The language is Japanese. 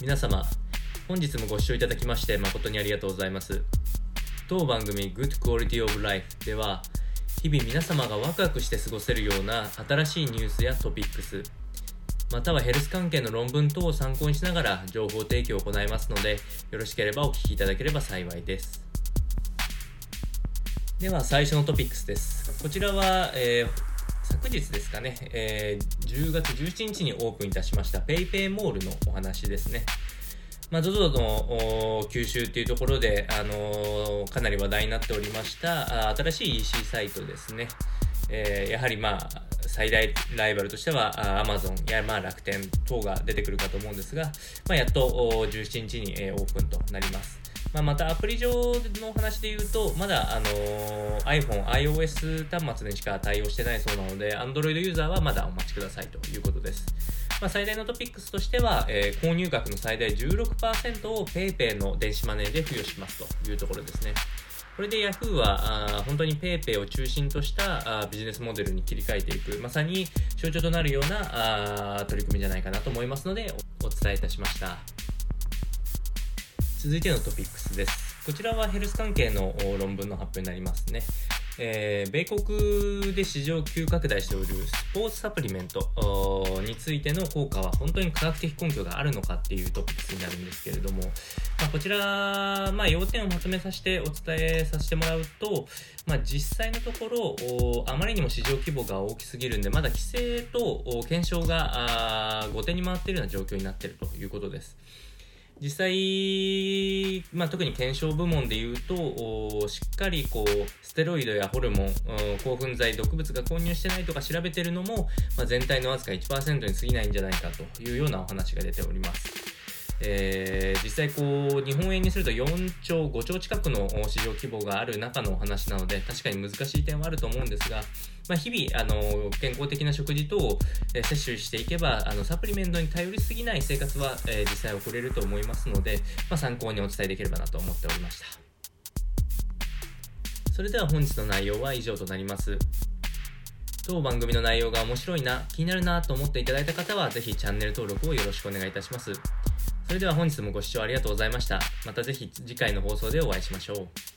皆様本日もご視聴いただきまして誠にありがとうございます。当番組 Good Quality of Life では日々皆様がワクワクして過ごせるような新しいニュースやトピックスまたはヘルス関係の論文等を参考にしながら情報提供を行いますのでよろしければお聞きいただければ幸いです。では最初のトピックスです。こちらは、えー昨日ですかね、えー、10月17日にオープンいたしました PayPay モールのお話ですね。まあ、ZOZO の吸収っていうところで、あのー、かなり話題になっておりました新しい EC サイトですね。えー、やはりまあ最大ライバルとしては Amazon やまあ楽天等が出てくるかと思うんですが、まあ、やっと17日にオープンとなります。まあ、またアプリ上の話で言うと、まだ、あの、iPhone、iOS 端末にしか対応してないそうなので、Android ユーザーはまだお待ちくださいということです。まあ、最大のトピックスとしては、えー、購入額の最大16%を PayPay の電子マネーで付与しますというところですね。これで Yahoo はあ本当に PayPay を中心としたあビジネスモデルに切り替えていく、まさに象徴となるようなあ取り組みじゃないかなと思いますのでお伝えいたしました。続いてのトピックスです。こちらはヘルス関係の論文の発表になりますね。えー、米国で市場急拡大しておるスポーツサプリメントについての効果は本当に科学的根拠があるのかっていうトピックスになるんですけれども、まあ、こちら、まあ、要点をまとめさせてお伝えさせてもらうと、まあ、実際のところあまりにも市場規模が大きすぎるんでまだ規制と検証が後手に回っているような状況になっているということです。実際、まあ、特に検証部門でいうとしっかりこうステロイドやホルモン、興奮剤毒物が混入してないとか調べてるのも、まあ、全体のわずか1%に過ぎないんじゃないかというようなお話が出ております。えー、実際こう日本円にすると4兆5兆近くの市場規模がある中のお話なので確かに難しい点はあると思うんですが、まあ、日々あの健康的な食事等を、え摂取していけばあのサプリメントに頼りすぎない生活は、えー、実際送れると思いますので、まあ、参考にお伝えできればなと思っておりましたそれでは本日の内容は以上となります当番組の内容が面白いな、気になるなと思っていただいた方は、ぜひチャンネル登録をよろしくお願いいたします。それでは本日もご視聴ありがとうございました。またぜひ次回の放送でお会いしましょう。